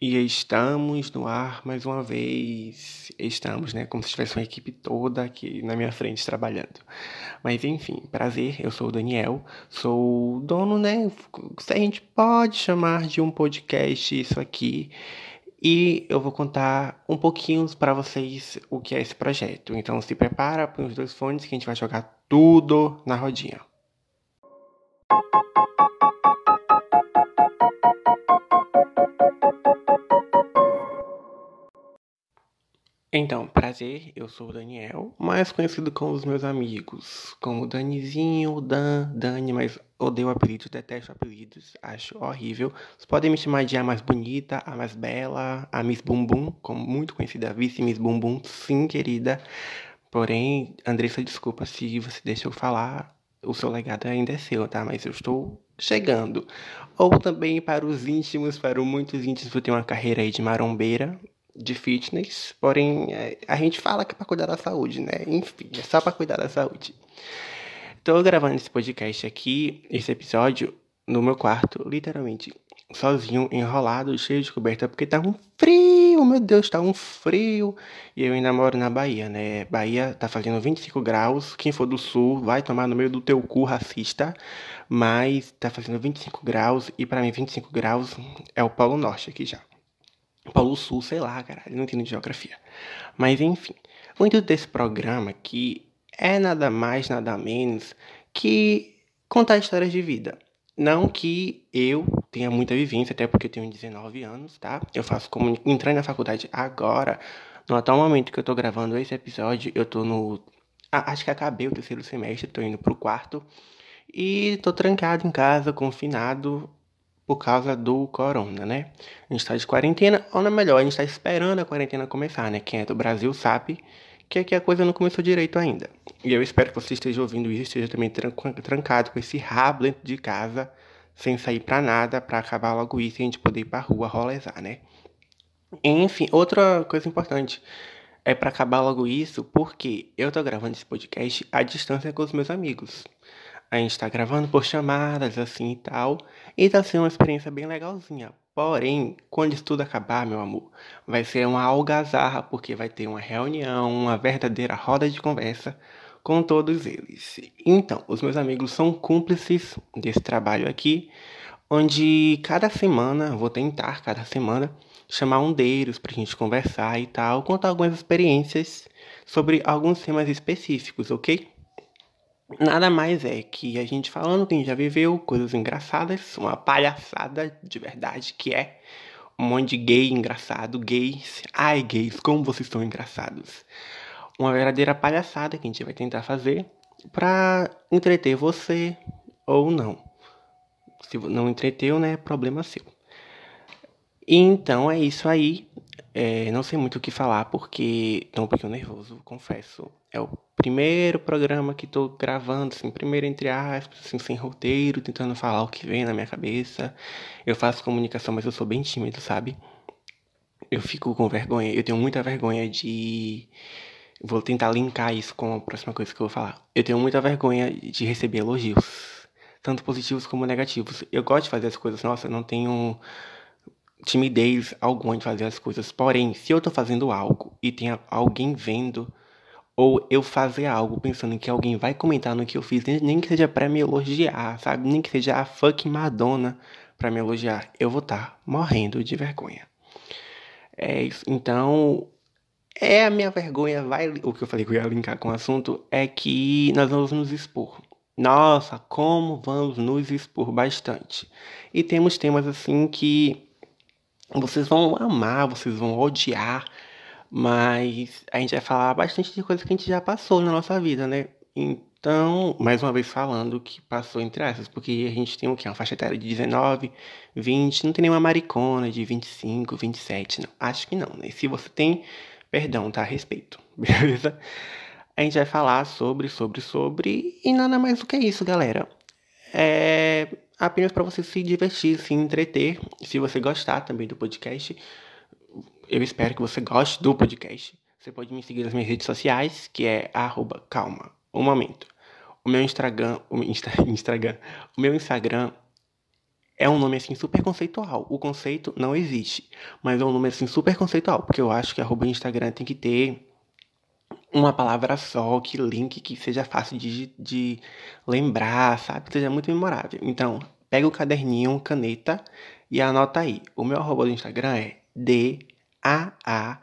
E estamos no ar mais uma vez. Estamos, né? Como se tivesse uma equipe toda aqui na minha frente trabalhando. Mas enfim, prazer, eu sou o Daniel, sou dono, né? Se a gente pode chamar de um podcast isso aqui. E eu vou contar um pouquinho para vocês o que é esse projeto. Então se prepara, põe os dois fones que a gente vai jogar tudo na rodinha. Então, prazer, eu sou o Daniel, mais conhecido com os meus amigos, como Danizinho, Dan, Dani, mas odeio apelidos, detesto apelidos, acho horrível. Vocês podem me chamar de a mais bonita, a mais bela, a Miss Bumbum, como muito conhecida, vice Miss Bumbum, sim, querida. Porém, Andressa, desculpa se você deixa eu falar, o seu legado ainda é seu, tá? Mas eu estou chegando. Ou também para os íntimos, para muitos íntimos, eu tenho uma carreira aí de marombeira, de fitness, porém é, a gente fala que é para cuidar da saúde, né? Enfim, é só para cuidar da saúde. Tô gravando esse podcast aqui, esse episódio, no meu quarto, literalmente, sozinho, enrolado, cheio de coberta, porque tá um frio, meu Deus, tá um frio. E eu ainda moro na Bahia, né? Bahia tá fazendo 25 graus. Quem for do sul vai tomar no meio do teu cu racista. Mas tá fazendo 25 graus e para mim 25 graus é o Polo Norte aqui já. Paulo Sul, sei lá, caralho, não entendo geografia. Mas enfim, o intuito desse programa aqui é nada mais, nada menos que contar histórias de vida. Não que eu tenha muita vivência, até porque eu tenho 19 anos, tá? Eu faço como entrei na faculdade agora. No atual momento que eu tô gravando esse episódio, eu tô no. Ah, acho que acabei o terceiro semestre, tô indo pro quarto. E tô trancado em casa, confinado, por causa do corona, né? A gente está de quarentena, ou é melhor, a gente está esperando a quarentena começar, né? Quem é do Brasil sabe que aqui a coisa não começou direito ainda. E eu espero que você esteja ouvindo isso, esteja também trancado com esse rabo dentro de casa, sem sair para nada, para acabar logo isso e a gente poder ir pra rua rolezar, né? Enfim, outra coisa importante é para acabar logo isso, porque eu tô gravando esse podcast à distância com os meus amigos. A gente tá gravando por chamadas, assim e tal. E tá sendo uma experiência bem legalzinha. Porém, quando isso tudo acabar, meu amor, vai ser uma algazarra, porque vai ter uma reunião, uma verdadeira roda de conversa com todos eles. Então, os meus amigos são cúmplices desse trabalho aqui, onde cada semana, vou tentar cada semana, chamar um deles pra gente conversar e tal, contar algumas experiências sobre alguns temas específicos, ok? Nada mais é que a gente falando que a gente já viveu coisas engraçadas, uma palhaçada de verdade que é um monte de gay engraçado, gays. Ai, gays, como vocês são engraçados. Uma verdadeira palhaçada que a gente vai tentar fazer pra entreter você ou não. Se não entreteu, né, problema seu. Então é isso aí. É, não sei muito o que falar porque tô um pouquinho nervoso, confesso. É o primeiro programa que tô gravando, assim, primeiro entre aspas, assim, sem roteiro, tentando falar o que vem na minha cabeça. Eu faço comunicação, mas eu sou bem tímido, sabe? Eu fico com vergonha, eu tenho muita vergonha de. Vou tentar linkar isso com a próxima coisa que eu vou falar. Eu tenho muita vergonha de receber elogios, tanto positivos como negativos. Eu gosto de fazer as coisas, nossa, não tenho timidez alguma de fazer as coisas. Porém, se eu tô fazendo algo e tem alguém vendo, ou eu fazer algo pensando que alguém vai comentar no que eu fiz, nem que seja para me elogiar, sabe? Nem que seja a fucking Madonna para me elogiar, eu vou estar tá morrendo de vergonha. É isso. Então, é a minha vergonha, vai. O que eu falei que eu ia linkar com o assunto é que nós vamos nos expor. Nossa, como vamos nos expor bastante. E temos temas assim que vocês vão amar, vocês vão odiar, mas a gente vai falar bastante de coisas que a gente já passou na nossa vida, né? Então, mais uma vez falando que passou entre essas, porque a gente tem o quê? Uma faixa etária de 19, 20, não tem nenhuma maricona de 25, 27, não. Acho que não, né? Se você tem, perdão, tá? Respeito, beleza? A gente vai falar sobre, sobre, sobre, e nada mais do que isso, galera. É apenas para você se divertir, se entreter. Se você gostar também do podcast, eu espero que você goste do podcast. Você pode me seguir nas minhas redes sociais, que é arroba calma, um momento. O meu Instagram, o Insta, Instagram, o meu Instagram é um nome assim super conceitual. O conceito não existe, mas é um nome assim super conceitual, porque eu acho que arroba Instagram tem que ter uma palavra só, que link que seja fácil de, de lembrar, sabe? Que seja muito memorável. Então, pega o caderninho, caneta e anota aí. O meu arroba do Instagram é D-A-A-N-X-Y.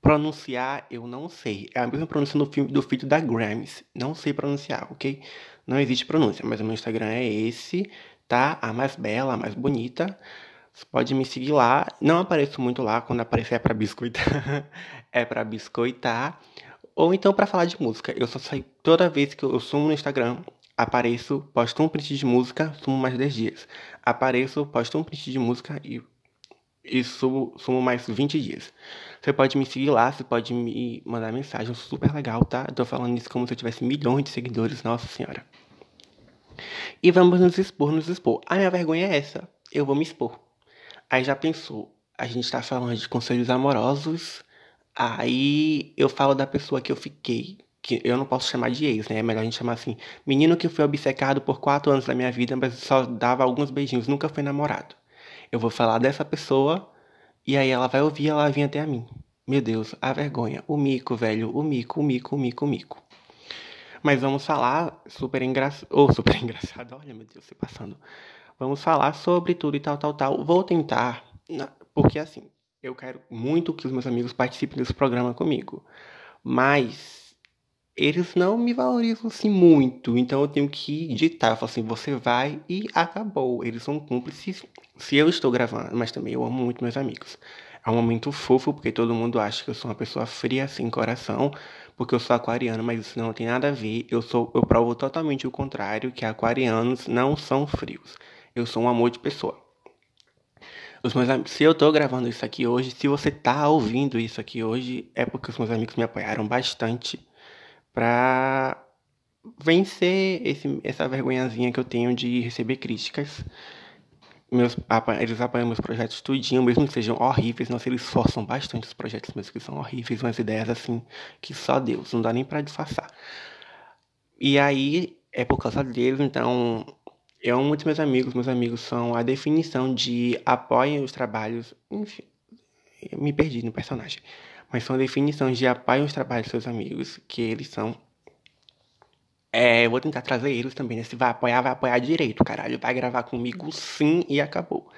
Pronunciar, eu não sei. É a mesma pronúncia do, filme, do filho da Grams. Não sei pronunciar, ok? Não existe pronúncia, mas o meu Instagram é esse, tá? A mais bela, a mais bonita. Você pode me seguir lá. Não apareço muito lá. Quando aparecer é pra biscoitar. é pra biscoitar. Ou então para falar de música. Eu só saio toda vez que eu sumo no Instagram. Apareço, posto um print de música, sumo mais 10 dias. Apareço, posto um print de música e, e sumo, sumo mais 20 dias. Você pode me seguir lá, você pode me mandar mensagem super legal, tá? Eu tô falando isso como se eu tivesse milhões de seguidores, nossa senhora. E vamos nos expor, nos expor. A minha vergonha é essa. Eu vou me expor. Aí já pensou, a gente tá falando de conselhos amorosos, aí eu falo da pessoa que eu fiquei, que eu não posso chamar de ex, né? É melhor a gente chamar assim, menino que foi obcecado por quatro anos da minha vida, mas só dava alguns beijinhos, nunca foi namorado. Eu vou falar dessa pessoa e aí ela vai ouvir, ela vem até a mim. Meu Deus, a vergonha, o mico, velho, o mico, o mico, o mico, o mico. Mas vamos falar super engraçado, ou oh, super engraçado, olha meu Deus, se passando. Vamos falar sobre tudo e tal, tal, tal. Vou tentar, porque assim, eu quero muito que os meus amigos participem desse programa comigo. Mas eles não me valorizam assim muito. Então eu tenho que ditar. Eu falo assim, você vai e acabou. Eles são cúmplices se eu estou gravando, mas também eu amo muito meus amigos. É um momento fofo, porque todo mundo acha que eu sou uma pessoa fria sem coração, porque eu sou aquariano, mas isso não tem nada a ver. Eu sou, eu provo totalmente o contrário, que aquarianos não são frios. Eu sou um amor de pessoa. Os meus amigos, se eu tô gravando isso aqui hoje, se você tá ouvindo isso aqui hoje, é porque os meus amigos me apoiaram bastante pra vencer esse, essa vergonhazinha que eu tenho de receber críticas. Meus, eles apoiam meus projetos tudinho, mesmo que sejam horríveis. Nossa, eles forçam bastante os projetos meus que são horríveis, umas ideias assim que só Deus, não dá nem para disfarçar. E aí é por causa deles, então eu amo muito meus amigos, meus amigos são a definição de apoiem os trabalhos. Enfim, me perdi no personagem. Mas são a definição de apoiem os trabalhos dos seus amigos, que eles são. É, eu vou tentar trazer eles também, né? Se vai apoiar, vai apoiar direito, caralho. Vai gravar comigo sim e acabou.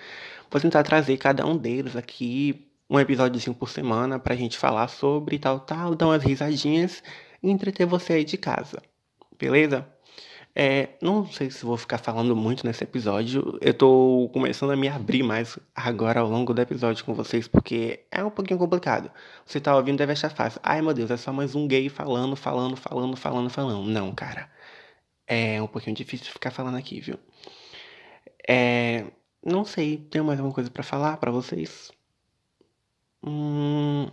Vou tentar trazer cada um deles aqui, um episódiozinho por semana, pra gente falar sobre tal, tal, dar umas risadinhas e entreter você aí de casa. Beleza? É, não sei se vou ficar falando muito nesse episódio. Eu tô começando a me abrir mais agora ao longo do episódio com vocês, porque é um pouquinho complicado. Você tá ouvindo deve achar fácil. Ai meu Deus, é só mais um gay falando, falando, falando, falando, falando. Não, cara. É um pouquinho difícil ficar falando aqui, viu? É. Não sei, tem mais alguma coisa para falar para vocês? Hum.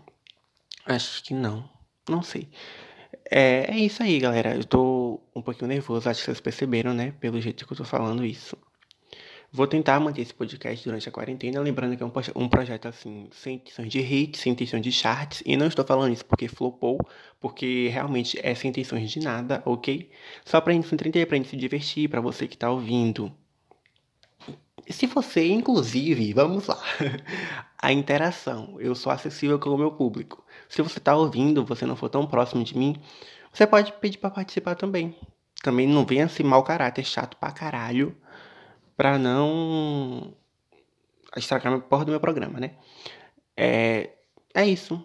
Acho que não. Não sei. É, é isso aí, galera. Eu tô um pouquinho nervoso, acho que vocês perceberam, né? Pelo jeito que eu tô falando isso. Vou tentar manter esse podcast durante a quarentena, lembrando que é um, um projeto assim, sem intenção de hits, sem intenção de charts, e não estou falando isso porque flopou, porque realmente é sem intenções de nada, ok? Só pra gente se entreter, pra gente se divertir, pra você que tá ouvindo. Se você, inclusive, vamos lá, a interação, eu sou acessível com o meu público. Se você está ouvindo, você não for tão próximo de mim, você pode pedir para participar também. Também não venha assim mau caráter, chato pra caralho, pra não estragar a porra do meu programa, né? É, é isso.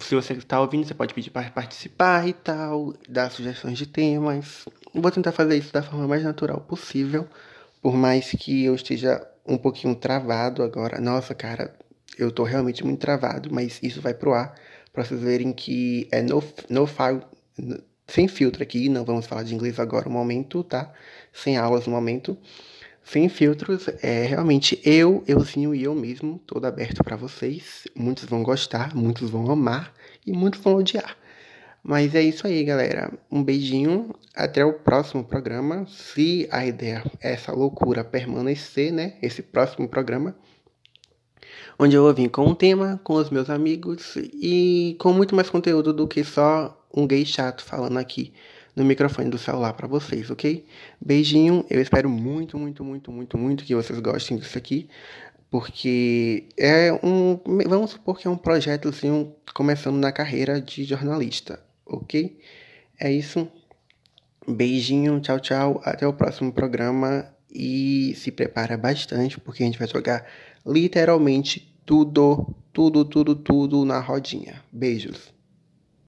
Se você está ouvindo, você pode pedir para participar e tal, dar sugestões de temas. Vou tentar fazer isso da forma mais natural possível, por mais que eu esteja um pouquinho travado agora. Nossa, cara, eu tô realmente muito travado, mas isso vai pro ar para vocês verem que é no, no file, sem filtro aqui, não vamos falar de inglês agora no momento, tá? Sem aulas no momento. Sem filtros, é realmente eu, euzinho e eu mesmo, todo aberto para vocês. Muitos vão gostar, muitos vão amar e muitos vão odiar. Mas é isso aí, galera. Um beijinho. Até o próximo programa. Se a ideia essa loucura permanecer, né? Esse próximo programa onde eu vou vir com um tema, com os meus amigos e com muito mais conteúdo do que só um gay chato falando aqui no microfone do celular para vocês, ok? Beijinho, eu espero muito, muito, muito, muito, muito que vocês gostem disso aqui, porque é um, vamos supor que é um projeto assim, começando na carreira de jornalista, ok? É isso. Beijinho, tchau, tchau. Até o próximo programa e se prepara bastante porque a gente vai jogar literalmente tudo, tudo, tudo, tudo na rodinha. Beijos.